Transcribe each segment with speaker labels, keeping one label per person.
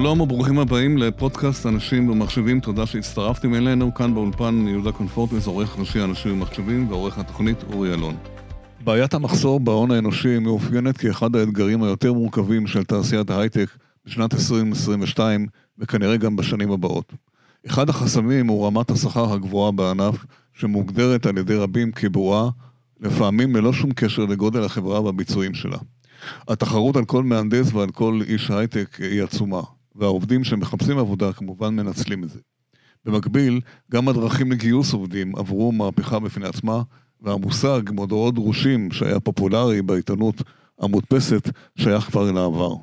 Speaker 1: שלום וברוכים הבאים לפודקאסט אנשים ומחשבים, תודה שהצטרפתם אלינו. כאן באולפן יהודה קונפורטס, עורך ראשי אנשים ומחשבים ועורך התוכנית אורי אלון. בעיית המחסור בהון האנושי מאופיינת כאחד האתגרים היותר מורכבים של תעשיית ההייטק בשנת 2022 וכנראה גם בשנים הבאות. אחד החסמים הוא רמת השכר הגבוהה בענף, שמוגדרת על ידי רבים כבועה, לפעמים ללא שום קשר לגודל החברה והביצועים שלה. התחרות על כל מהנדס ועל כל איש הייטק היא עצומה, והעובדים שמחפשים עבודה כמובן מנצלים את זה. במקביל, גם הדרכים לגיוס עובדים עברו מהפכה בפני עצמה, והמושג מודעות דרושים שהיה פופולרי בעיתונות המודפסת שייך כבר אל העבר.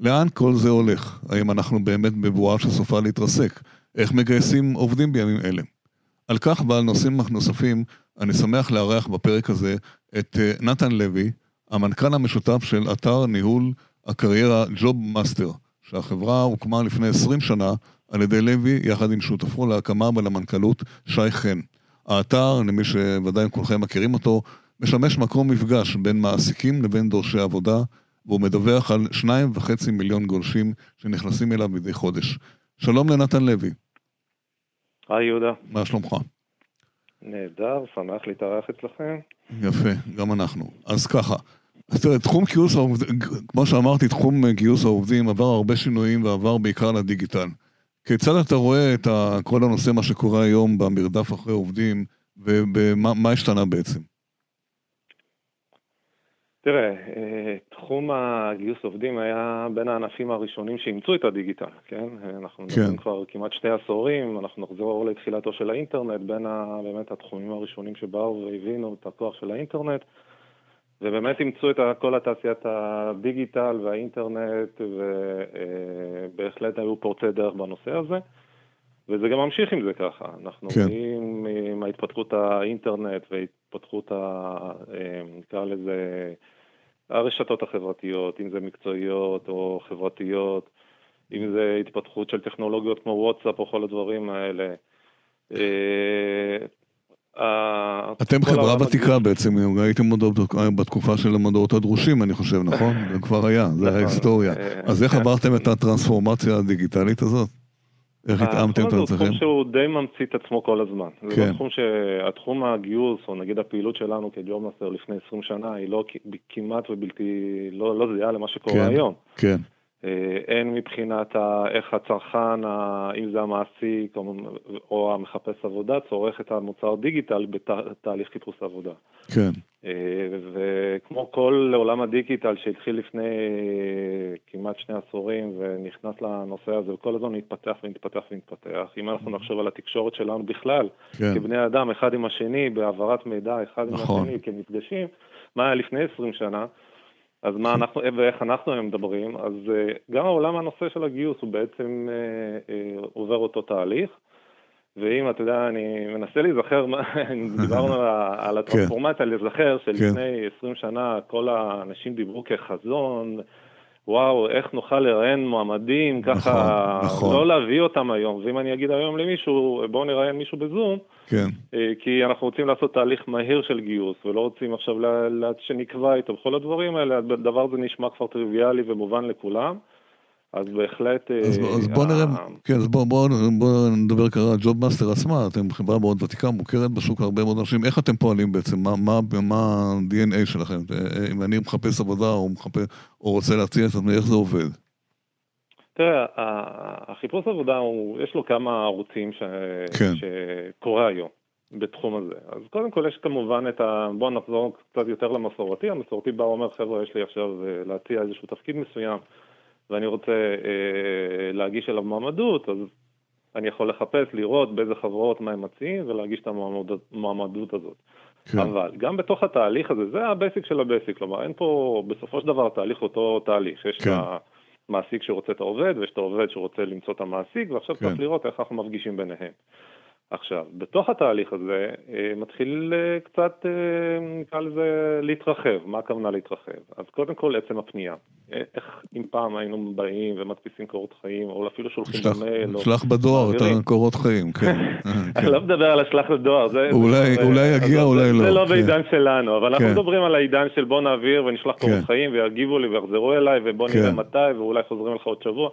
Speaker 1: לאן כל זה הולך? האם אנחנו באמת בבועה שסופה להתרסק? איך מגייסים עובדים בימים אלה? על כך ועל נושאים נוספים, אני שמח לארח בפרק הזה את אה, נתן לוי, המנכ"ל המשותף של אתר ניהול הקריירה JobMaster, שהחברה הוקמה לפני 20 שנה על ידי לוי, יחד עם שותפו להקמה ולמנכ"לות שי חן. האתר, למי שוודאי כולכם מכירים אותו, משמש מקום מפגש בין מעסיקים לבין דורשי עבודה, והוא מדווח על שניים וחצי מיליון גולשים שנכנסים אליו מדי חודש. שלום לנתן לוי.
Speaker 2: היי יהודה.
Speaker 1: מה שלומך?
Speaker 2: נהדר, שמח להתארח אצלכם.
Speaker 1: יפה, גם אנחנו. אז ככה, אז תראה, תחום גיוס העובדים, כמו שאמרתי, תחום גיוס העובדים עבר הרבה שינויים ועבר בעיקר לדיגיטל. כיצד אתה רואה את כל הנושא, מה שקורה היום במרדף אחרי עובדים, ומה השתנה בעצם?
Speaker 2: תראה, אה, תחום הגיוס עובדים היה בין הענפים הראשונים שאימצו את הדיגיטל, כן? אנחנו כן. מדברים כבר כמעט שתי עשורים, אנחנו נחזור לתחילתו של האינטרנט, בין ה, באמת התחומים הראשונים שבאו והבינו את הכוח של האינטרנט, ובאמת אימצו את כל התעשיית הדיגיטל והאינטרנט, ובהחלט היו פורצי דרך בנושא הזה. וזה גם ממשיך עם זה ככה. אנחנו כן. רואים עם ההתפתחות האינטרנט והתפתחות. אה, נקרא לזה, הרשתות החברתיות, אם זה מקצועיות או חברתיות, אם זה התפתחות של טכנולוגיות כמו וואטסאפ או כל הדברים האלה. אה,
Speaker 1: אתם חברה ותיקה בעצם, הייתם בתקופה של המודעות הדרושים, אני חושב, נכון? זה כבר היה, זה נכון. היסטוריה. אה, אז איך עברתם את הטרנספורמציה הדיגיטלית הזאת? איך התאמתם את עצמכם? זה
Speaker 2: תחום שהוא די ממציא את עצמו כל הזמן. כן. זה לא תחום שהתחום הגיוס, או נגיד הפעילות שלנו כ JobMaster לפני 20 שנה, היא לא כמעט ובלתי, לא, לא זהה למה שקורה כן, היום.
Speaker 1: כן.
Speaker 2: אה, הן מבחינת ה, איך הצרכן, ה, אם זה המעסיק או, או המחפש עבודה, צורך את המוצר דיגיטל בתהליך חיפוש עבודה.
Speaker 1: כן.
Speaker 2: אה, וכמו כל עולם הדיגיטל שהתחיל לפני כמעט שני עשורים ונכנס לנושא הזה, וכל הזמן מתפתח ומתפתח ומתפתח. אם אנחנו נחשוב על התקשורת שלנו בכלל, כן. כבני אדם, אחד עם השני, בהעברת מידע אחד נכון. עם השני, כמפגשים, מה היה לפני 20 שנה? אז מה אנחנו, ואיך אנחנו היום מדברים, אז אה, גם העולם הנושא של הגיוס הוא בעצם אה, אה, עובר אותו תהליך, ואם אתה יודע, אני מנסה להיזכר, דיברנו על כן. הטרנספורמציה, להיזכר שלפני 20 כן. שנה כל האנשים דיברו כחזון, וואו, איך נוכל לראיין מועמדים, ככה, נכון, נכון. לא להביא אותם היום. ואם אני אגיד היום למישהו, בואו נראיין מישהו בזום,
Speaker 1: כן.
Speaker 2: אה, כי אנחנו רוצים לעשות תהליך מהיר של גיוס, ולא רוצים עכשיו שנקבע איתו בכל הדברים האלה, הדבר הזה נשמע כבר טריוויאלי ומובן לכולם. אז בהחלט...
Speaker 1: אז, אה, אז בוא נראה, כן, אז בוא, בוא, בוא נדבר כרגע על JobMaster עצמה, אתם חברה מאוד ותיקה, מוכרת בשוק הרבה מאוד אנשים, איך אתם פועלים בעצם, מה, מה, מה ה-DNA שלכם? אה, אם אני מחפש עבודה או, מחפש, או רוצה להציע את עצמי, איך זה עובד?
Speaker 2: תראה, החיפוש עבודה, הוא, יש לו כמה ערוצים ש... כן. שקורה היום בתחום הזה. אז קודם כל יש כמובן את ה... בואו נחזור קצת יותר למסורתי. המסורתי בא ואומר, חבר'ה, יש לי עכשיו אה, להציע איזשהו תפקיד מסוים. ואני רוצה אה, להגיש אליו מועמדות, אז אני יכול לחפש, לראות באיזה חברות, מה הם מציעים, ולהגיש את המועמדות הזאת. כן. אבל גם בתוך התהליך הזה, זה ה basic של ה basic, כלומר אין פה בסופו של דבר התהליך אותו תהליך, יש כן. המעסיק שרוצה את העובד, ויש את העובד שרוצה למצוא את המעסיק, ועכשיו כן. צריך לראות איך אנחנו מפגישים ביניהם. עכשיו, בתוך התהליך הזה אה, מתחיל אה, קצת, אה, נקרא לזה, להתרחב. מה הכוונה להתרחב? אז קודם כל עצם הפנייה. איך אם פעם היינו באים ומדפיסים קורות חיים, או אפילו שולחים במייל.
Speaker 1: שלח בדואר את הקורות חיים, כן.
Speaker 2: אני לא מדבר על השלח לדואר, זה...
Speaker 1: אולי יגיע, אולי לא.
Speaker 2: זה לא כן. בעידן שלנו, אבל אנחנו כן. מדברים על העידן של בוא נעביר ונשלח קורות כן. חיים ויגיבו לי ויחזרו אליי, ובוא נראה מתי, ואולי חוזרים לך עוד שבוע.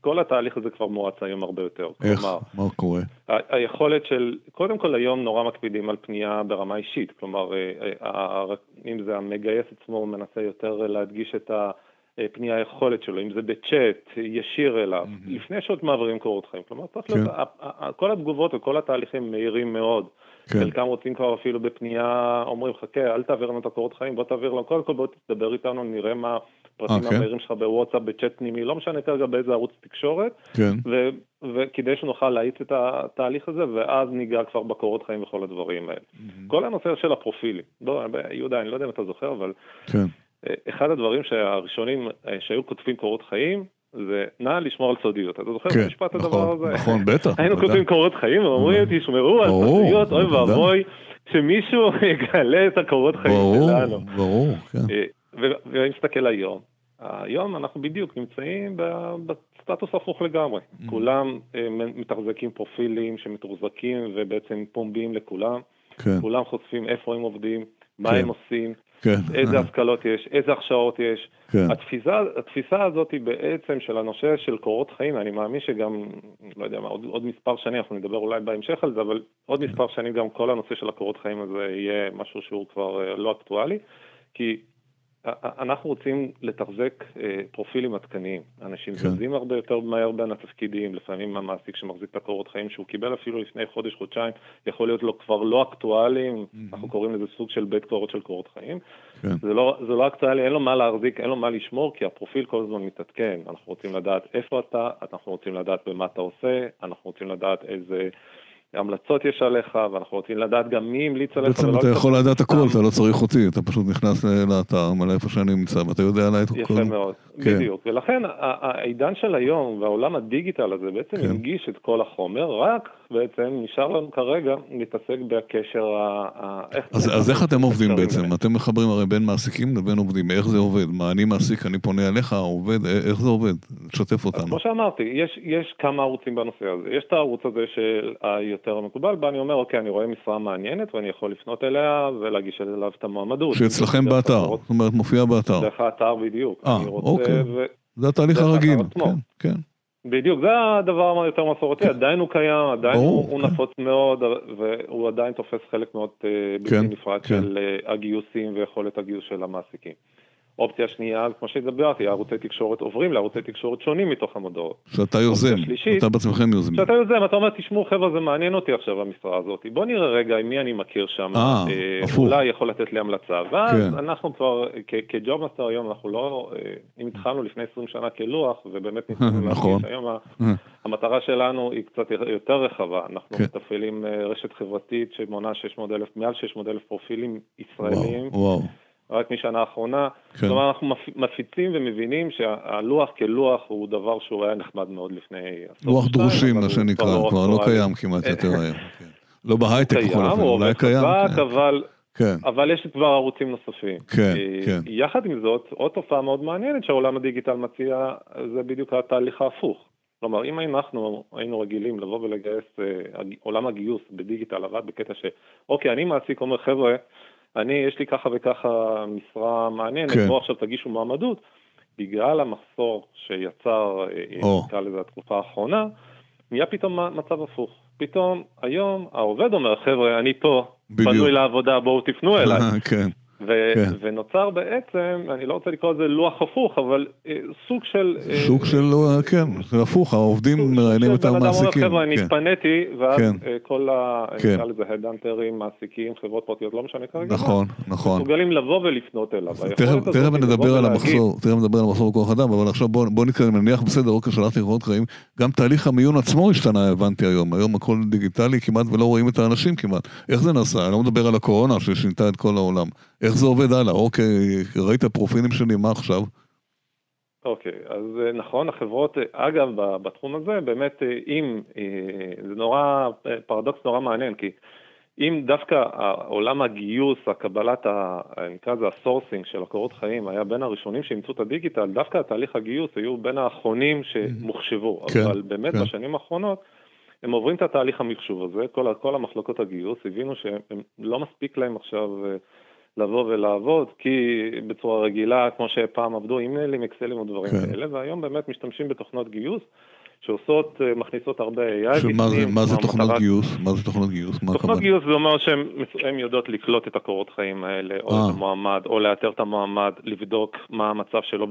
Speaker 2: כל התהליך הזה כבר מואץ היום הרבה יותר.
Speaker 1: איך? מה קורה?
Speaker 2: היכולת של, קודם כל היום נורא מקפידים על פנייה ברמה אישית, כלומר, אם זה המגייס עצמו, הוא מנסה יותר להדגיש את ה... פנייה היכולת שלו, אם זה בצ'אט, ישיר אליו, mm-hmm. לפני שעוד מעבירים קורות חיים. כלומר, צריך כן. להיות, כל התגובות וכל התהליכים מהירים מאוד. כן. חלקם רוצים כבר אפילו בפנייה, אומרים, חכה, אל תעביר לנו את הקורות חיים, בוא תעביר לנו, קודם כל בוא תדבר איתנו, נראה מה הפרטים okay. אוקיי. המהירים שלך בוואטסאפ, בצ'אט פנימי, לא משנה כרגע באיזה ערוץ תקשורת,
Speaker 1: כן.
Speaker 2: ו- וכדי שנוכל להאיץ את התהליך הזה, ואז ניגע כבר בקורות חיים וכל הדברים האלה. Mm-hmm. כל הנושא של הפרופילים, לא, יהודה, אני לא יודע אם אתה זוכר, אבל...
Speaker 1: כן.
Speaker 2: אחד הדברים שהראשונים אה, שהיו כותבים קורות חיים, זה נא לשמור על סודיות. אתה זוכר
Speaker 1: כן,
Speaker 2: את המשפט
Speaker 1: נכון,
Speaker 2: הדבר הזה?
Speaker 1: נכון, בטח.
Speaker 2: היינו כותבים קורות חיים ואומרים, תשמרו על סודיות, אוי ואבוי, שמישהו יגלה את הקורות חיים
Speaker 1: שלנו. ברור, ברור, כן. אה,
Speaker 2: ואני מסתכל היום, היום אנחנו בדיוק נמצאים בסטטוס הפוך לגמרי. Mm. כולם אה, מתחזקים פרופילים שמתוחזקים ובעצם פומביים לכולם.
Speaker 1: כן.
Speaker 2: כולם חושפים איפה הם עובדים, מה הם עושים.
Speaker 1: כן.
Speaker 2: איזה השכלות יש, איזה הכשרות יש.
Speaker 1: כן.
Speaker 2: התפיסה, התפיסה הזאת היא בעצם של הנושא של קורות חיים, אני מאמין שגם, לא יודע מה, עוד, עוד מספר שנים, אנחנו נדבר אולי בהמשך על זה, אבל עוד כן. מספר שנים גם כל הנושא של הקורות חיים הזה יהיה משהו שהוא כבר אה, לא אקטואלי, כי אנחנו רוצים לתחזק אה, פרופילים עדכניים. אנשים כן. זזים הרבה יותר מהר בין התפקידים, לפעמים המעסיק שמחזיק את הקורות חיים שהוא קיבל אפילו לפני חודש, חודשיים, יכול להיות לו כבר לא אקטואליים, mm-hmm. אנחנו קוראים לזה סוג של בית קורות של קורות חיים. כן. זה, לא, זה לא אקטואלי, אין לו מה להחזיק, אין לו מה לשמור, כי הפרופיל כל הזמן מתעדכן. אנחנו רוצים לדעת איפה אתה, אנחנו רוצים לדעת במה אתה עושה, אנחנו רוצים לדעת איזה... המלצות יש עליך, ואנחנו רוצים לדעת גם מי המליץ עליך.
Speaker 1: בעצם אתה יכול לדעת הכל, אתה לא צריך אותי, אתה פשוט נכנס לאתר, מלא איפה שאני נמצא, ואתה יודע עליי את הכל.
Speaker 2: יפה מאוד, כן. בדיוק. ולכן העידן של היום והעולם הדיגיטל הזה בעצם כן. הנגיש את כל החומר, רק בעצם נשאר לנו כרגע להתעסק בקשר ה...
Speaker 1: אז איך אתם עובדים בעצם? אתם מחברים הרי בין מעסיקים לבין עובדים, איך זה עובד? מה, אני מעסיק, אני פונה אליך, עובד, איך זה עובד? תשתף אותנו.
Speaker 2: כמו שאמרתי, יש כמה ערוצים בנושא הזה. יש את הערוץ הזה של היותר מקובל, בה אני אומר, אוקיי, אני רואה משרה מעניינת ואני יכול לפנות אליה ולהגיש אליו את המועמדות.
Speaker 1: שאצלכם באתר, זאת אומרת, מופיע באתר.
Speaker 2: דרך האתר בדיוק.
Speaker 1: אה, אוקיי. זה התהליך הרגיל, כן, כן.
Speaker 2: בדיוק, זה הדבר היותר מסורתי, כן. עדיין הוא קיים, עדיין ברור, הוא, כן. הוא נפוץ מאוד, והוא עדיין תופס חלק מאוד בלתי כן, נפרד כן. של uh, הגיוסים ויכולת הגיוס של המעסיקים. אופציה שנייה, כמו שדיברתי, ערוצי תקשורת עוברים לערוצי תקשורת שונים מתוך המודעות.
Speaker 1: שאתה יוזם, שלישית, אתה בעצמכם יוזם.
Speaker 2: שאתה יוזם, אתה אומר, תשמעו חבר'ה, זה מעניין אותי עכשיו המשרה הזאת. בוא נראה רגע עם מי אני מכיר שם,
Speaker 1: אה, אה,
Speaker 2: אולי יכול לתת לי המלצה. ואז כן. אנחנו כבר, כ JobMaster היום, אנחנו לא, אה, אם התחלנו לפני 20 שנה כלוח, ובאמת ניסינו
Speaker 1: נכון.
Speaker 2: היום המטרה שלנו היא קצת יותר רחבה. אנחנו כן. מתפעלים אה, רשת חברתית שמונה 600 אלף, מעל 600 אלף פרופילים ישראלים.
Speaker 1: וואו, וואו.
Speaker 2: רק משנה האחרונה. כן. כלומר, אנחנו מפיצים ומבינים שהלוח כלוח הוא דבר שהוא היה נחמד מאוד לפני
Speaker 1: עשור. לוח דרושים, מה שנקרא, כבר לא קיים כמעט יותר היום. כן. לא בהייטק בכל אופן, אולי קיים.
Speaker 2: כן. אבל... כן. אבל יש כבר ערוצים נוספים.
Speaker 1: כן, כן.
Speaker 2: יחד עם זאת, עוד תופעה מאוד מעניינת שהעולם הדיגיטל מציע, זה בדיוק התהליך ההפוך. כלומר, אם אנחנו היינו רגילים לבוא ולגייס, אה, עולם הגיוס בדיגיטל עבד בקטע ש, אוקיי, אני מעסיק אומר, חבר'ה, אני, יש לי ככה וככה משרה מעניינת, כן. בואו עכשיו תגישו מועמדות. בגלל המחסור שיצר, נקרא לזה התקופה האחרונה, נהיה פתאום מצב הפוך. פתאום היום העובד אומר, חבר'ה, אני פה, בדיוק. פנוי לעבודה, בואו תפנו אליי.
Speaker 1: כן.
Speaker 2: ו- כן. ונוצר בעצם, אני לא רוצה לקרוא לזה לוח הפוך, אבל אה, סוג של...
Speaker 1: אה, סוג של, אה, כן, הפוך, העובדים מראיינים את המעסיקים.
Speaker 2: חבר'ה, אני כן. התפניתי, ואז כן. כל ה... כן. נקרא לזה הדאנטרים, מעסיקים, חברות פרטיות, לא משנה כרגע.
Speaker 1: נכון, נכון.
Speaker 2: מסוגלים לבוא ולפנות אליו.
Speaker 1: תכף נדבר על המחסור, תכף נדבר על המחסור בכוח אדם, אבל עכשיו בוא נתקדם, נניח בסדר, אוקיי, שלחתי קורות חיים, גם תהליך המיון עצמו השתנה, הבנתי היום, היום הכל דיגיטלי כמעט ולא רואים את האנשים כמעט. איך זה נעשה? אני לא מדבר על הקורונה ששינתה את כל העולם. איך זה עובד הלאה? אוקיי, ראית פרופילים שלי, מה עכשיו?
Speaker 2: אוקיי, אז אה, נכון, החברות, אה, אגב, בתחום הזה, באמת, אה, אם, זה נורא, פרדוקס נורא מעניין, כי אם דווקא עולם הגיוס, הקבלת, נקרא לזה ה sourcing של הקורות חיים, היה בין הראשונים שאימצו את הדיגיטל, דווקא התהליך הגיוס היו בין האחרונים שמוחשבו. כן, אבל באמת כן. בשנים האחרונות, הם עוברים את התהליך המחשוב הזה, כל, כל המחלקות הגיוס, הבינו שהם לא מספיק להם עכשיו לבוא ולעבוד, כי בצורה רגילה, כמו שפעם עבדו אימיילים, אקסלים ודברים כן. כאלה, והיום באמת משתמשים בתוכנות גיוס. שעושות, אה, מכניסות הרבה AI.
Speaker 1: שמה זה, מה זה תוכנות גיוס? מה זה תוכנות גיוס?
Speaker 2: תוכנות גיוס זה אומר שהן יודעות לקלוט את הקורות חיים האלה, או את אה. המועמד, או לאתר את המועמד, לבדוק מה המצב שלו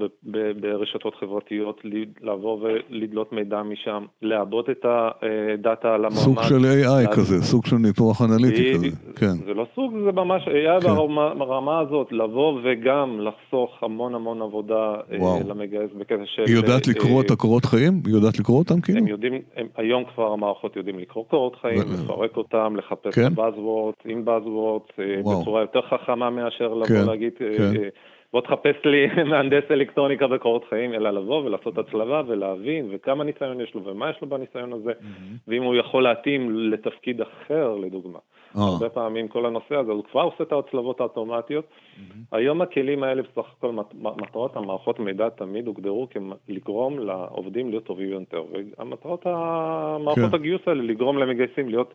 Speaker 2: ברשתות חברתיות, לעבור ולדלות מידע משם, לעבוד את הדאטה על המועמד.
Speaker 1: סוג של AI כזה, סוג של ניתוח אנליטי כזה, כן.
Speaker 2: זה לא סוג, זה ממש AI כן. ברמה הזאת, לבוא וגם לחסוך המון המון עבודה אה, למגייס בקטע של...
Speaker 1: היא יודעת לקרוא את הקורות חיים? היא יודעת לקרוא אותם כאילו?
Speaker 2: הם יודעים, הם, היום כבר המערכות יודעים לקרוא קורות חיים, לפרק אותם, לחפש כן? buzzwords, עם buzzwords, אה, בצורה יותר חכמה מאשר לבוא כן, להגיד, אה, כן. בוא תחפש לי מהנדס אלקטרוניקה בקורות חיים, אלא לבוא ולעשות הצלבה ולהבין וכמה ניסיון יש לו ומה יש לו בניסיון הזה, mm-hmm. ואם הוא יכול להתאים לתפקיד אחר, לדוגמה. Oh. הרבה פעמים כל הנושא הזה, הוא כבר עושה את ההצלבות האוטומטיות. Mm-hmm. היום הכלים האלה, בסך הכל מטרות המערכות מידע תמיד הוגדרו לגרום לעובדים להיות טובים יותר. והמטרות המערכות כן. הגיוס האלה, לגרום למגייסים להיות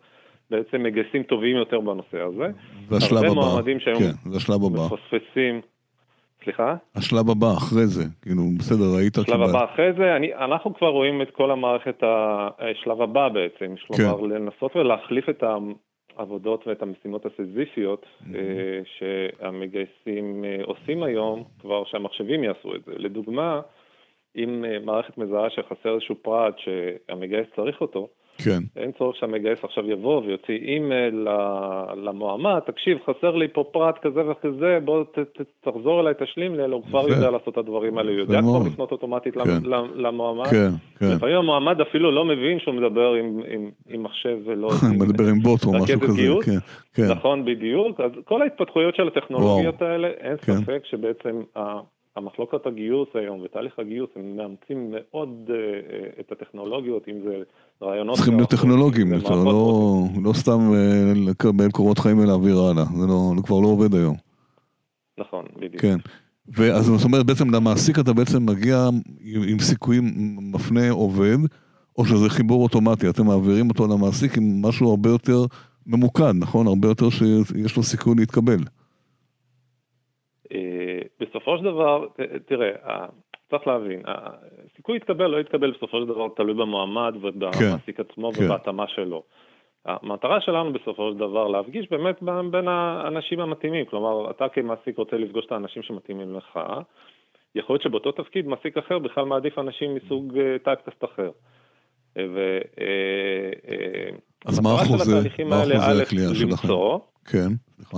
Speaker 2: בעצם מגייסים טובים יותר בנושא הזה.
Speaker 1: והשלב הבא, מועמדים שהיום כן,
Speaker 2: מפספסים. סליחה?
Speaker 1: השלב הבא אחרי זה, כאילו, בסדר, ראית...
Speaker 2: השלב הבא אחרי זה, אני, אנחנו כבר רואים את כל המערכת, השלב הבא בעצם, כלומר, כן. לנסות ולהחליף את העבודות ואת המשימות הסיזיפיות mm-hmm. שהמגייסים אה, עושים היום, כבר שהמחשבים יעשו את זה. לדוגמה, אם אה, מערכת מזהה שחסר איזשהו פרט שהמגייס צריך אותו, כן. אין צורך שהמגייס עכשיו יבוא ויוציא אימייל למועמד, תקשיב, חסר לי פה פרט כזה וכזה, בוא ת, ת, תחזור אליי, תשלים לי, הוא כבר יודע לעשות את הדברים האלה, הוא יודע כבר לפנות אוטומטית כן. למועמד. כן, כן. לפעמים המועמד אפילו לא מבין שהוא מדבר עם, עם, עם מחשב ולא...
Speaker 1: מדבר עם בוט או משהו כזה, כן,
Speaker 2: כן. נכון, בדיוק. אז כל ההתפתחויות של הטכנולוגיות האלה, אין כן. ספק שבעצם המחלוקת הגיוס היום ותהליך הגיוס, הם מאמצים מאוד uh, את הטכנולוגיות, אם זה רעיונות...
Speaker 1: צריכים להיות טכנולוגיים יותר, לא, לא סתם uh, לקבל קורות חיים ולהעביר הלאה, זה לא, כבר לא עובד היום.
Speaker 2: נכון, בדיוק.
Speaker 1: כן. ואז זאת אומרת, בעצם למעסיק אתה בעצם מגיע עם, עם סיכויים, מפנה עובד, או שזה חיבור אוטומטי, אתם מעבירים אותו למעסיק עם משהו הרבה יותר ממוקד, נכון? הרבה יותר שיש לו סיכוי להתקבל.
Speaker 2: בסופו של דבר, תראה, צריך להבין, הסיכוי יתקבל לא יתקבל בסופו של דבר תלוי במועמד ובמעסיק כן, עצמו כן. ובהתאמה שלו. המטרה שלנו בסופו של דבר להפגיש באמת בין האנשים המתאימים, כלומר אתה כמעסיק רוצה לפגוש את האנשים שמתאימים לך, יכול להיות שבאותו תפקיד מעסיק אחר בכלל מעדיף אנשים מסוג טייפקסט אחר. ו...
Speaker 1: אה, אה, אז מה אחוזי, מה אחוזי הקליעה שלכם? כן, סליחה.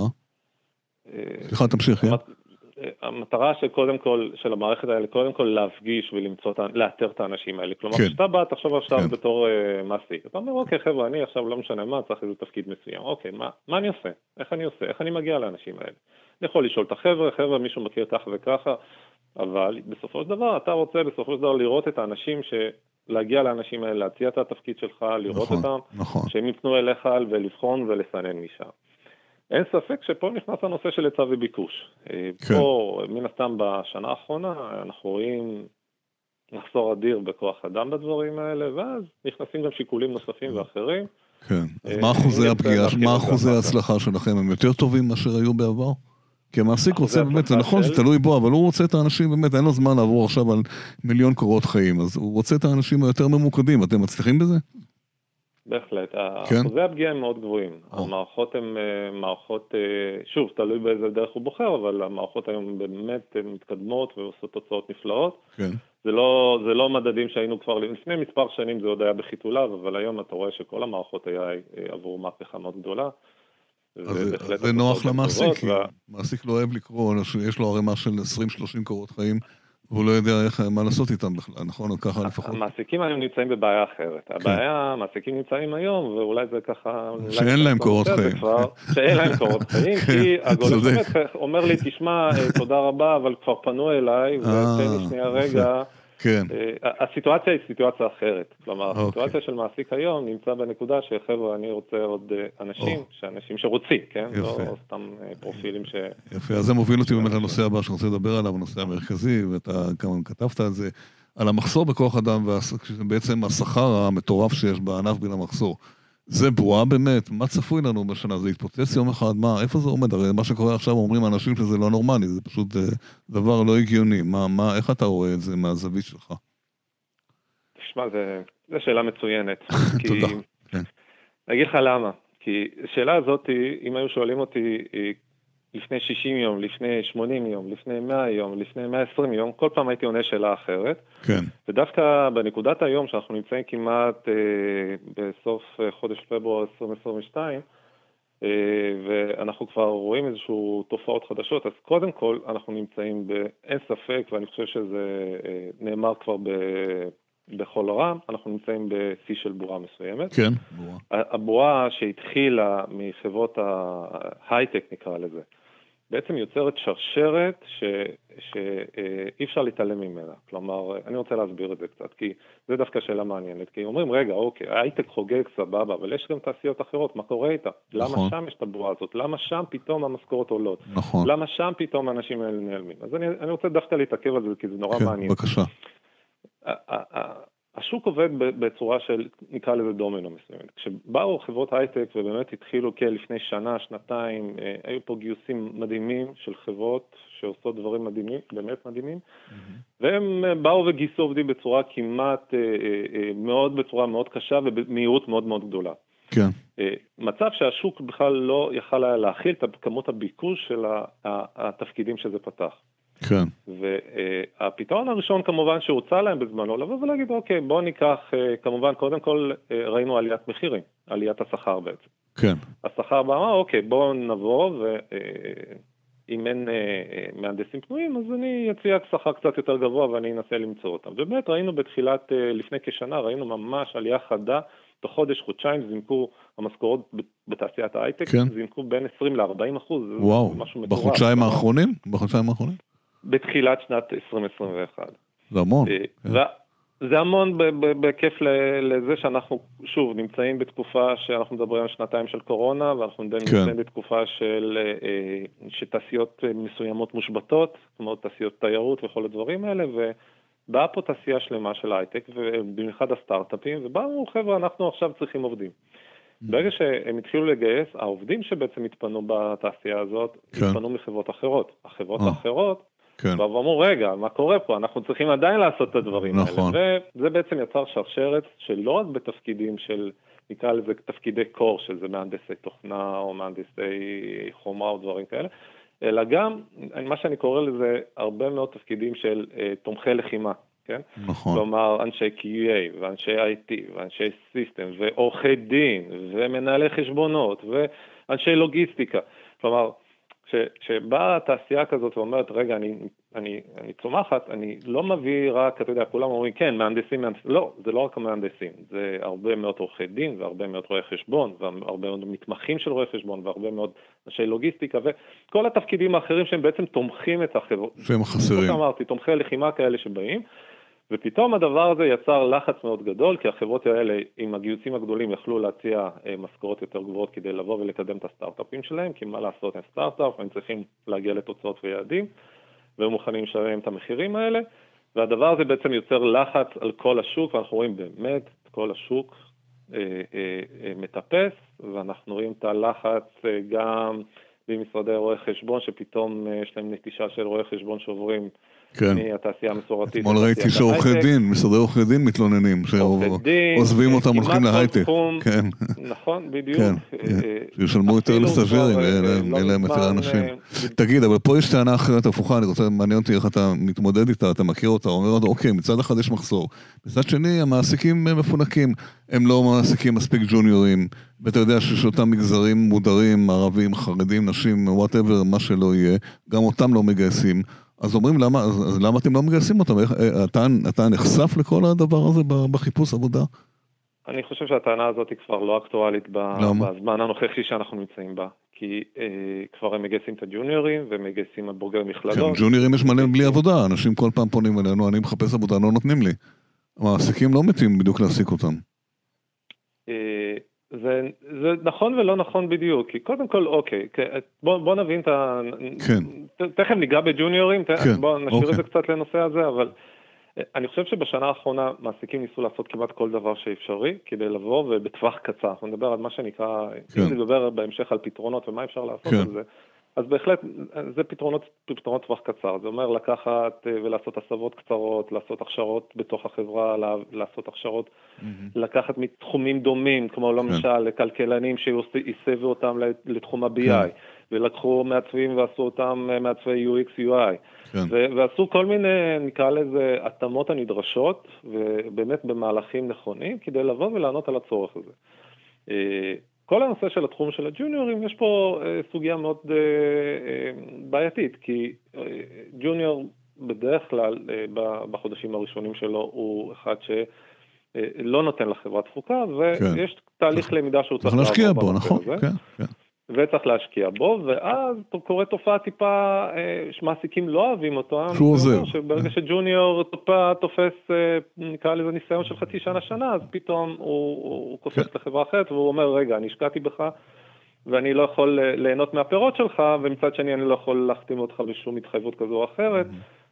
Speaker 1: אה, סליחה, תמשיך, כן?
Speaker 2: המטרה של קודם כל, של המערכת האלה, קודם כל להפגיש ולמצוא, לאתר את האנשים האלה. כלומר, כן. כשאתה בא, תחשוב עכשיו כן. בתור uh, מעסיק, אתה אומר, אוקיי, חבר'ה, אני עכשיו לא משנה מה, צריך איזה תפקיד מסוים. אוקיי, מה, מה אני עושה? איך אני עושה? איך אני מגיע לאנשים האלה? אני יכול לשאול את החבר'ה, חבר'ה, מישהו מכיר ככה וככה, אבל בסופו של דבר, אתה רוצה בסופו של דבר לראות את האנשים ש... להגיע לאנשים האלה, להציע את התפקיד שלך, לראות נכון, אותם, נכון. שהם יפנו אליך ולבחון ולסנן משם. אין ספק שפה נכנס הנושא של היצע וביקוש. כן. פה, מן הסתם בשנה האחרונה, אנחנו רואים מחסור אדיר בכוח אדם בדברים האלה, ואז נכנסים גם שיקולים נוספים ואחרים.
Speaker 1: כן, אז אה, מה אחוזי הפגיעה, מה אחוזי ההצלחה שלכם? הם יותר טובים מאשר היו בעבר? כי המעסיק רוצה באמת, זה נכון, זה תלוי בו, אבל הוא רוצה את האנשים, באמת, אין לו זמן לעבור עכשיו על מיליון קורות חיים, אז הוא רוצה את האנשים היותר ממוקדים, אתם מצליחים בזה?
Speaker 2: בהחלט, כן? אחוזי הפגיעה הם מאוד גבוהים. או. המערכות הן אה, מערכות, אה, שוב, תלוי באיזה דרך הוא בוחר, אבל המערכות היום באמת מתקדמות ועושות תוצאות נפלאות. כן. זה לא, זה לא מדדים שהיינו כבר, לפני מספר שנים זה עוד היה בחיתוליו, אבל היום אתה רואה שכל המערכות היה אה, עברו מהפכה מאוד גדולה.
Speaker 1: זה, זה נוח למעסיק, כי וה... מעסיק לא אוהב לקרוא, יש לו ערימה של 20-30 קורות חיים. והוא לא יודע איך, מה לעשות איתם בכלל, נכון? ככה לפחות.
Speaker 2: המעסיקים היום נמצאים בבעיה אחרת. כן. הבעיה, המעסיקים נמצאים היום, ואולי זה ככה...
Speaker 1: שאין להם קורות חיים.
Speaker 2: שאין להם קורות חיים, כי הגולש אומר לי, תשמע, אה, תודה רבה, אבל כבר פנו אליי, ותן לי אה, שנייה רגע. כן. אה, הסיטואציה היא סיטואציה אחרת. כלומר, אוקיי. הסיטואציה של מעסיק היום נמצא בנקודה שחבר'ה, אני רוצה עוד אה, אנשים, שאנשים שרוצים, כן? יפה. לא סתם אה, פרופילים ש...
Speaker 1: יפה, אז זה מוביל אותי באמת לנושא הבא שאני רוצה לדבר עליו, הנושא המרכזי, ואתה כמה כתבת על זה, על המחסור בכוח אדם, ובעצם השכר המטורף שיש בענף בין המחסור. זה בועה באמת, מה צפוי לנו בשנה? זה יתפוצץ יום אחד? מה, איפה זה עומד? הרי מה שקורה עכשיו אומרים אנשים שזה לא נורמלי, זה פשוט אה, דבר לא הגיוני. מה, מה, איך אתה רואה את זה מהזווית שלך?
Speaker 2: תשמע, זו שאלה מצוינת.
Speaker 1: תודה.
Speaker 2: כן. אני אגיד לך למה. כי השאלה הזאת, אם היו שואלים אותי לפני 60 יום, לפני 80 יום, לפני 100 יום, לפני 120 יום, כל פעם הייתי עונה שאלה אחרת.
Speaker 1: כן.
Speaker 2: ודווקא בנקודת היום, שאנחנו נמצאים כמעט אה, בסוף אה, חודש פברואר 2022, אה, ואנחנו כבר רואים איזשהו תופעות חדשות, אז קודם כל אנחנו נמצאים באין ספק, ואני חושב שזה אה, נאמר כבר ב... בכל העולם, אנחנו נמצאים בשיא של בועה מסוימת.
Speaker 1: כן, בועה.
Speaker 2: הבועה שהתחילה מחברות ההייטק נקרא לזה, בעצם יוצרת שרשרת שאי אפשר להתעלם ממנה. כלומר, אני רוצה להסביר את זה קצת, כי זה דווקא שאלה מעניינת. כי אומרים, רגע, אוקיי, ההייטק חוגג סבבה, אבל יש גם תעשיות אחרות, מה קורה איתה? נכון. למה שם יש את הבועה הזאת? למה שם פתאום המשכורות עולות?
Speaker 1: נכון.
Speaker 2: למה שם פתאום האנשים האלה נעלמים? אז אני, אני רוצה דווקא להתעכב על זה, כי זה נורא
Speaker 1: כן,
Speaker 2: מעניין.
Speaker 1: בבקשה.
Speaker 2: השוק עובד בצורה של, נקרא לזה דומינו מסוימת. כשבאו חברות הייטק ובאמת התחילו כלפני שנה, שנתיים, אה, היו פה גיוסים מדהימים של חברות שעושות דברים מדהימים, באמת מדהימים, mm-hmm. והם אה, באו וגייסו עובדים בצורה כמעט, אה, מאוד, בצורה מאוד קשה ובמהירות מאוד מאוד גדולה.
Speaker 1: כן.
Speaker 2: מצב שהשוק בכלל לא יכל היה להכיל את כמות הביקוש של התפקידים שזה פתח.
Speaker 1: כן.
Speaker 2: והפתרון הראשון כמובן שהוצע להם בזמנו, לבוא ולהגיד, אוקיי, בואו ניקח, אה, כמובן, קודם כל אה, ראינו עליית מחירים, עליית השכר בעצם.
Speaker 1: כן.
Speaker 2: השכר בא, אמר, אוקיי, בואו נבוא, ואם אה, אין מהנדסים פנויים, אז אני אציע שכר קצת יותר גבוה ואני אנסה למצוא אותם. ובאמת ראינו בתחילת, לפני כשנה, ראינו ממש עלייה חדה. תוך חודש, חודשיים זינקו המשכורות בתעשיית ההייטק, כן. זינקו בין 20 ל-40 אחוז.
Speaker 1: וואו, בחודשיים האחרונים? בחודשיים האחרונים?
Speaker 2: בתחילת שנת 2021.
Speaker 1: זה המון.
Speaker 2: אה, כן. זה המון בכיף לזה שאנחנו, שוב, נמצאים בתקופה שאנחנו מדברים על שנתיים של קורונה, ואנחנו כן. נמצאים בתקופה של, אה, שתעשיות מסוימות מושבתות, אומרת תעשיות תיירות וכל הדברים האלה, ובאה פה תעשייה שלמה של הייטק, ובמיוחד הסטארט-אפים, ובאו, חבר'ה, אנחנו עכשיו צריכים עובדים. Mm. ברגע שהם התחילו לגייס, העובדים שבעצם התפנו בתעשייה הזאת, כן. התפנו מחברות אחרות. החברות אה. האחרות כן. ואמרו, רגע, מה קורה פה? אנחנו צריכים עדיין לעשות את הדברים
Speaker 1: נכון.
Speaker 2: האלה. וזה בעצם יצר שרשרת שלא רק בתפקידים של, נקרא לזה תפקידי קור, שזה מהנדסי תוכנה או מהנדסי חומה או דברים כאלה, אלא גם, מה שאני קורא לזה, הרבה מאוד תפקידים של uh, תומכי לחימה. כן?
Speaker 1: נכון.
Speaker 2: כלומר, אנשי QA ואנשי IT ואנשי סיסטם ועורכי דין ומנהלי חשבונות ואנשי לוגיסטיקה. כלומר, כשבאה התעשייה כזאת ואומרת, רגע, אני, אני, אני צומחת, אני לא מביא רק, אתה יודע, כולם אומרים, כן, מהנדסים, מהנדסים, לא, זה לא רק המהנדסים, זה הרבה מאוד עורכי דין והרבה מאוד רואי חשבון, והרבה מאוד מתמחים של רואי חשבון, והרבה מאוד אנשי לוגיסטיקה, וכל התפקידים האחרים שהם בעצם תומכים את החברות.
Speaker 1: שהם חסרים.
Speaker 2: כמו שאמרתי, תומכי לחימה כאלה שבאים. ופתאום הדבר הזה יצר לחץ מאוד גדול, כי החברות האלה עם הגיוסים הגדולים יכלו להציע אה, משכורות יותר גבוהות כדי לבוא ולקדם את הסטארט-אפים שלהם, כי מה לעשות, הם סטארט-אפ, הם צריכים להגיע לתוצאות ויעדים, והם מוכנים לשלם את המחירים האלה, והדבר הזה בעצם יוצר לחץ על כל השוק, ואנחנו רואים באמת את כל השוק אה, אה, אה, מטפס, ואנחנו רואים את הלחץ אה, גם במשרדי רואי חשבון, שפתאום אה, יש להם נטישה של רואי חשבון שעוברים
Speaker 1: כן.
Speaker 2: מהתעשייה המסורתית.
Speaker 1: אתמול ראיתי שעורכי דין, משרדי עורכי דין מתלוננים, שעוזבים אותם, הולכים להייטק.
Speaker 2: כן. נכון, בדיוק.
Speaker 1: כן, אה. שישלמו יותר לסטאז'רים, אין להם יותר אנשים. תגיד, אבל פה יש טענה אחרת הפוכה, אני רוצה, מעניין אותי איך אתה מתמודד איתה, אתה מכיר אותה, אומר, אוקיי, מצד אחד יש מחסור. מצד שני, המעסיקים מפונקים, הם לא מעסיקים מספיק ג'וניורים, ואתה יודע שיש אותם מגזרים מודרים, ערבים, חרדים, נשים, whatever, מה שלא יהיה, גם אותם לא מגייסים. אז אומרים, למה, אז למה אתם לא מגייסים אותם? איך, אה, אתה, אתה נחשף לכל הדבר הזה בחיפוש עבודה?
Speaker 2: אני חושב שהטענה הזאת היא כבר לא אקטואלית בזמן הנוכחי שאנחנו נמצאים בה. כי אה, כבר הם מגייסים את הג'וניורים ומגייסים את בוגרי מכללות.
Speaker 1: כן, ג'וניורים יש מלא בלי עבודה, אנשים כל פעם פונים אלינו, אני מחפש עבודה, לא נותנים לי. המעסיקים לא מתים בדיוק להעסיק אותם.
Speaker 2: אה, זה, זה נכון ולא נכון בדיוק, כי קודם כל, אוקיי, בוא, בוא נבין את ה...
Speaker 1: כן.
Speaker 2: תכף ניגע בג'וניורים, כן, בוא נשאיר אוקיי. את זה קצת לנושא הזה, אבל אני חושב שבשנה האחרונה מעסיקים ניסו לעשות כמעט כל דבר שאפשרי כדי לבוא ובטווח קצר, אנחנו נדבר על מה שנקרא, כן. אם נדבר בהמשך על פתרונות ומה אפשר לעשות כן. על זה, אז בהחלט זה פתרונות, פתרונות טווח קצר, זה אומר לקחת אה, ולעשות הסבות קצרות, לעשות הכשרות בתוך החברה, לעשות הכשרות, mm-hmm. לקחת מתחומים דומים, כמו כן. למשל כלכלנים שהסבו אותם לתחום ה-BI, כן. ולקחו מעצבים ועשו אותם אה, מעצבי UX UI, כן. ועשו כל מיני, נקרא לזה, התאמות הנדרשות, ובאמת במהלכים נכונים, כדי לבוא ולענות על הצורך הזה. כל הנושא של התחום של הג'וניורים, יש פה אה, סוגיה מאוד אה, אה, בעייתית, כי אה, ג'וניור בדרך כלל אה, בחודשים הראשונים שלו הוא אחד שלא אה, נותן לחברה תפוקה, ויש כן. תהליך למידה שהוא
Speaker 1: צריך לעבור. צריך להשקיע בו, נכון, כן, כן.
Speaker 2: וצריך להשקיע בו, ואז קורית תופעה טיפה אה, שמעסיקים לא אוהבים אותו.
Speaker 1: שהוא עוזר.
Speaker 2: שברגע שג'וניור טיפה תופס, אה, נקרא לזה ניסיון של חצי שנה, שנה, אז פתאום הוא, הוא קופץ כן. לחברה אחרת והוא אומר, רגע, אני השקעתי בך ואני לא יכול אה, ליהנות מהפירות שלך, ומצד שני אני לא יכול להחתים אותך בשום התחייבות כזו או אחרת.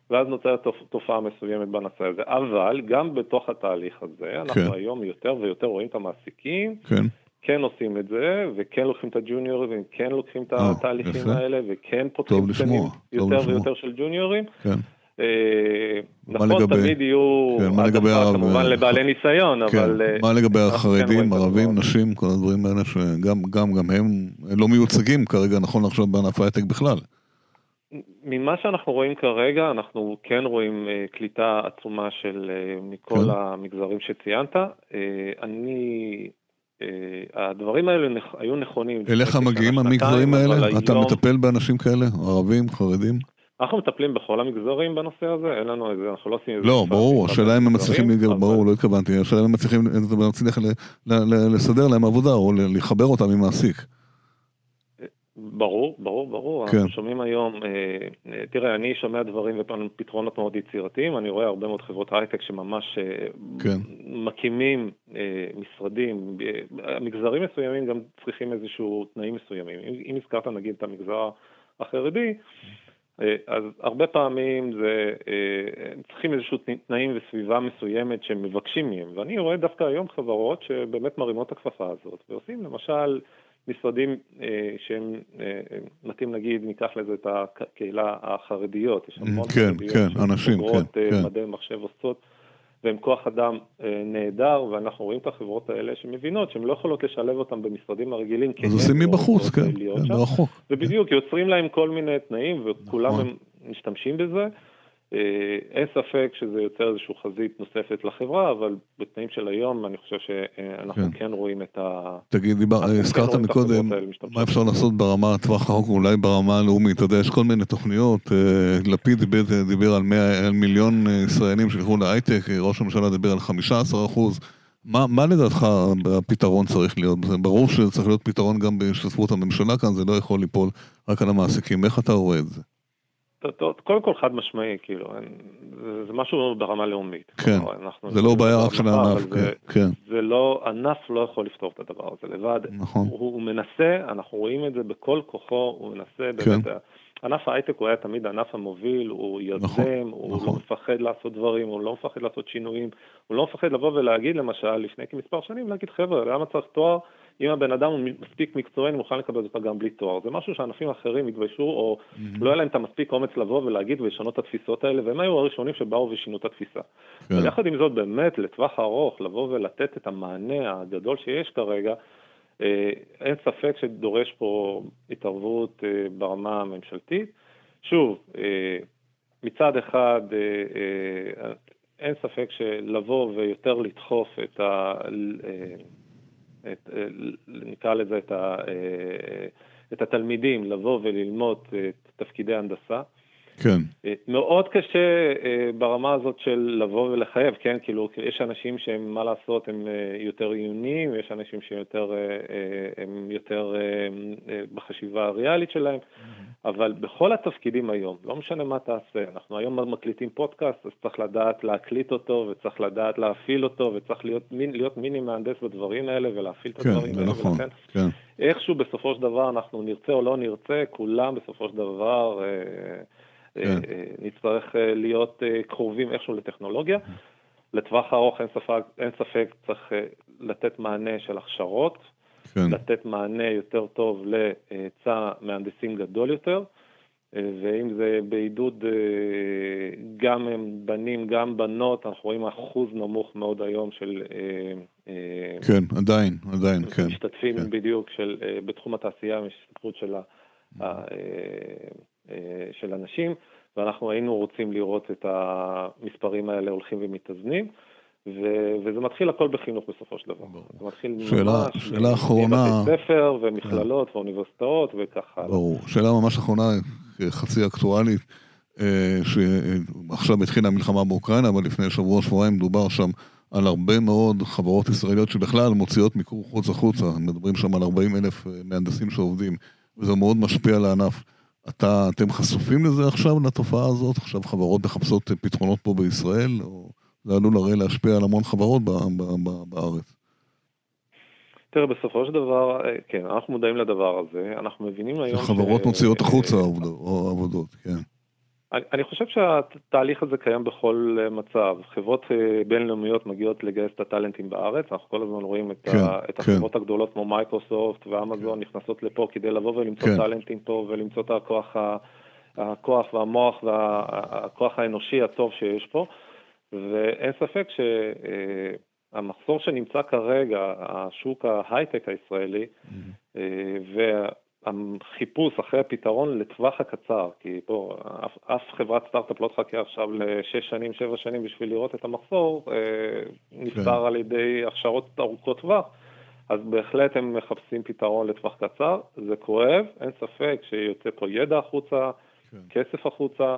Speaker 2: ואז נוצרת תופעה מסוימת בנושא הזה. אבל גם בתוך התהליך הזה, אנחנו כן. היום יותר ויותר רואים את המעסיקים, כן. כן עושים את זה, וכן לוקחים את הג'וניורים, וכן לוקחים את אה, התהליכים האלה, וכן פותחים תקנים יותר ויותר של ג'וניורים. כן. אה, נכון, תמיד יהיו
Speaker 1: כן, העדפה
Speaker 2: כמובן לבעלי ניסיון,
Speaker 1: כן,
Speaker 2: אבל...
Speaker 1: מה לגבי כן החרדים, ערבים, נשים, כל הדברים האלה שגם הם לא מיוצגים כרגע, נכון עכשיו בענף ההייטק בכלל.
Speaker 2: ממה שאנחנו רואים כרגע, אנחנו כן רואים קליטה עצומה של מכל כן. המגזרים שציינת. אני אה, הדברים האלה היו נכונים.
Speaker 1: אליך מגיעים המגזרים האלה? אתה. מטפל באנשים כאלה? ערבים, חרדים?
Speaker 2: אנחנו מטפלים בכל המגזרים בנושא הזה, אין לנו איזה, אנחנו לא עושים איזה...
Speaker 1: לא, ברור, השאלה אם הם מצליחים, אבל... ברור, לא התכוונתי, השאלה אם הם מצליחים, מצליח לסדר להם עבודה או לחבר אותם עם מעסיק.
Speaker 2: ברור, ברור, ברור. כן. אנחנו שומעים היום, אה, אה, תראה, אני שומע דברים ופתרונות מאוד יצירתיים, אני רואה הרבה מאוד חברות הייטק שממש אה, כן. מקימים משרדים, המגזרים מסוימים גם צריכים איזשהו תנאים מסוימים. אם, הזכרת נגיד את המגזר החרדי, אז הרבה פעמים זה, צריכים איזשהו תנאים וסביבה מסוימת שהם מבקשים מהם, ואני רואה דווקא היום חברות שבאמת מרימות את הכפפה הזאת, ועושים למשל משרדים אה, שהם, אה, מתאים נגיד, ניקח לזה את הקהילה החרדיות, יש המון
Speaker 1: כן, חרדיות כן, אנשים, כן,
Speaker 2: אה, כן. מדעי מחשב עושות, והם כוח אדם אה, נהדר, ואנחנו רואים את החברות האלה שמבינות שהן לא יכולות לשלב אותם במשרדים הרגילים.
Speaker 1: אז עושים מבחוץ, כן, כן, מרחוק.
Speaker 2: ובדיוק, יוצרים להם כל מיני תנאים, וכולם נכון. הם משתמשים בזה. אה, אין ספק שזה יוצר איזושהי חזית נוספת לחברה, אבל בתנאים של היום אני חושב שאנחנו כן, כן רואים את ה...
Speaker 1: תגיד, כן הזכרת מקודם, מה אפשר לעשות ברמה הטווח הרחוק, אולי ברמה הלאומית, אתה יודע, יש כל מיני תוכניות, אה, לפיד דיבר, דיבר על, 100, על מיליון אה, ישראלים שילכו להייטק, ראש הממשלה דיבר על 15 אחוז. מה, מה לדעתך הפתרון צריך להיות? ברור שצריך להיות פתרון גם בהשתתפות הממשלה כאן, זה לא יכול ליפול רק על המעסיקים. איך אתה רואה את זה?
Speaker 2: קודם כל חד משמעי, כאילו, זה משהו ברמה לאומית.
Speaker 1: כן, זה לא בעיה רק של הענף, כן, כן.
Speaker 2: זה לא, ענף לא יכול לפתור את הדבר הזה לבד.
Speaker 1: נכון.
Speaker 2: הוא מנסה, אנחנו רואים את זה בכל כוחו, הוא מנסה באמת, ענף ההייטק הוא היה תמיד הענף המוביל, הוא יוזם, נכון, הוא לא נכון. מפחד לעשות דברים, הוא לא מפחד לעשות שינויים, הוא לא מפחד לבוא ולהגיד למשל, לפני כמספר שנים, להגיד חבר'ה, למה צריך תואר? אם הבן אדם הוא מספיק מקצועי, אני מוכן לקבל אותה גם בלי תואר. זה משהו שענפים אחרים התביישו, או mm-hmm. לא היה להם את המספיק אומץ לבוא ולהגיד ולשנות את התפיסות האלה, והם היו הראשונים שבאו ושינו את התפיסה. כן. ויחד עם זאת, באמת, לטווח ארוך, לבוא ולתת את המענה הגדול שיש כרגע, אה, אין ספק שדורש פה התערבות אה, ברמה הממשלתית. שוב, אה, מצד אחד, אין ספק שלבוא ויותר לדחוף את ה... את, אה, נקרא לזה את, ה, אה, את התלמידים לבוא וללמוד את תפקידי הנדסה.
Speaker 1: כן.
Speaker 2: אה, מאוד קשה ברמה הזאת של לבוא ולחייב, כן? כאילו, יש אנשים שהם, מה לעשות, הם יותר עיוניים, יש אנשים שהם יותר, הם יותר בחשיבה הריאלית שלהם. Mm-hmm. אבל בכל התפקידים היום, לא משנה מה תעשה, אנחנו היום מקליטים פודקאסט, אז צריך לדעת להקליט אותו, וצריך לדעת להפעיל אותו, וצריך להיות, להיות מיני מהנדס בדברים האלה, ולהפעיל את
Speaker 1: כן,
Speaker 2: הדברים האלה,
Speaker 1: נכון, ולכן כן.
Speaker 2: איכשהו בסופו של דבר אנחנו נרצה או לא נרצה, כולם בסופו של דבר, אה, כן. נצטרך להיות קרובים איכשהו לטכנולוגיה. לטווח הארוך אין ספק, אין ספק צריך לתת מענה של הכשרות, כן. לתת מענה יותר טוב להיצע מהנדסים גדול יותר. ואם זה בעידוד אה, גם בנים, גם בנות, אנחנו רואים אחוז נמוך מאוד היום של... אה,
Speaker 1: אה, כן, עדיין, עדיין, כן.
Speaker 2: משתתפים
Speaker 1: כן.
Speaker 2: בדיוק של, בתחום התעשייה, השתתפות של, של אנשים, ואנחנו היינו רוצים לראות את המספרים האלה הולכים ומתאזנים. ו- וזה מתחיל הכל בחינוך בסופו של דבר. ברור. זה מתחיל
Speaker 1: שאלה, ממש שאלה אחרונה...
Speaker 2: מבתי ספר ומכללות כן. ואוניברסיטאות וככה.
Speaker 1: ברור. שאלה ממש אחרונה, חצי אקטואלית, אה, שעכשיו התחילה המלחמה באוקראינה, אבל לפני שבוע-שבועיים דובר שם על הרבה מאוד חברות ישראליות שבכלל מוציאות מיקור חוץ החוצה, מדברים שם על 40 אלף אה, מהנדסים שעובדים, וזה מאוד משפיע על הענף. אתה, אתם חשופים לזה עכשיו, לתופעה הזאת? עכשיו חברות מחפשות פתרונות פה בישראל? או זה עלול הרי להשפיע על המון חברות בארץ.
Speaker 2: תראה, בסופו של דבר, אה, כן, אנחנו מודעים לדבר הזה, אנחנו מבינים היום...
Speaker 1: חברות מוציאות החוצה עבודות, כן.
Speaker 2: אני חושב שהתהליך הזה קיים בכל אה, מצב. חברות אה, בינלאומיות מגיעות לגייס את הטאלנטים בארץ, אנחנו כל הזמן רואים את, כן, ה, את כן. החברות הגדולות כמו מייקרוסופט ואמזון כן. נכנסות לפה כדי לבוא ולמצוא כן. טאלנטים פה ולמצוא את הכוח, הכוח והמוח והכוח האנושי הטוב שיש פה, ואין ספק ש... המחסור שנמצא כרגע, השוק ההייטק הישראלי, mm-hmm. והחיפוש אחרי הפתרון לטווח הקצר, כי פה אף, אף חברת סטארט-אפ לא תחכה עכשיו לשש שנים, שבע שנים בשביל לראות את המחסור, אה, נפתר כן. על ידי הכשרות ארוכות טווח. אז בהחלט הם מחפשים פתרון לטווח קצר, זה כואב, אין ספק שיוצא פה ידע החוצה, כן. כסף החוצה,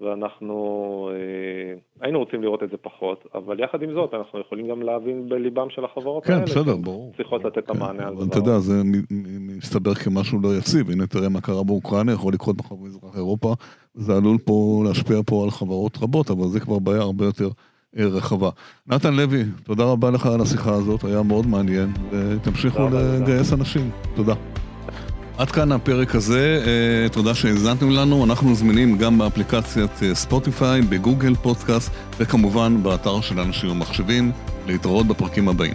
Speaker 2: ואנחנו אה, היינו רוצים לראות את זה פחות, אבל יחד עם זאת אנחנו יכולים גם להבין בליבם של החברות
Speaker 1: כן, האלה. כן, בסדר, ברור.
Speaker 2: צריכות לתת את כן, המענה
Speaker 1: על זה. אתה יודע, זה מסתבר כמשהו לא יציב. הנה תראה מה קרה באוקראינה, יכול לקרות מחר במזרח אירופה, זה עלול פה להשפיע פה על חברות רבות, אבל זה כבר בעיה הרבה יותר אה, רחבה. נתן לוי, תודה רבה לך על השיחה הזאת, היה מאוד מעניין, ותמשיכו לגייס אנשים. תודה. עד כאן הפרק הזה, אה, תודה שהאזנתם לנו, אנחנו זמינים גם באפליקציית אה, ספוטיפיי, בגוגל פודקאסט וכמובן באתר של אנשים ומחשבים, להתראות בפרקים הבאים.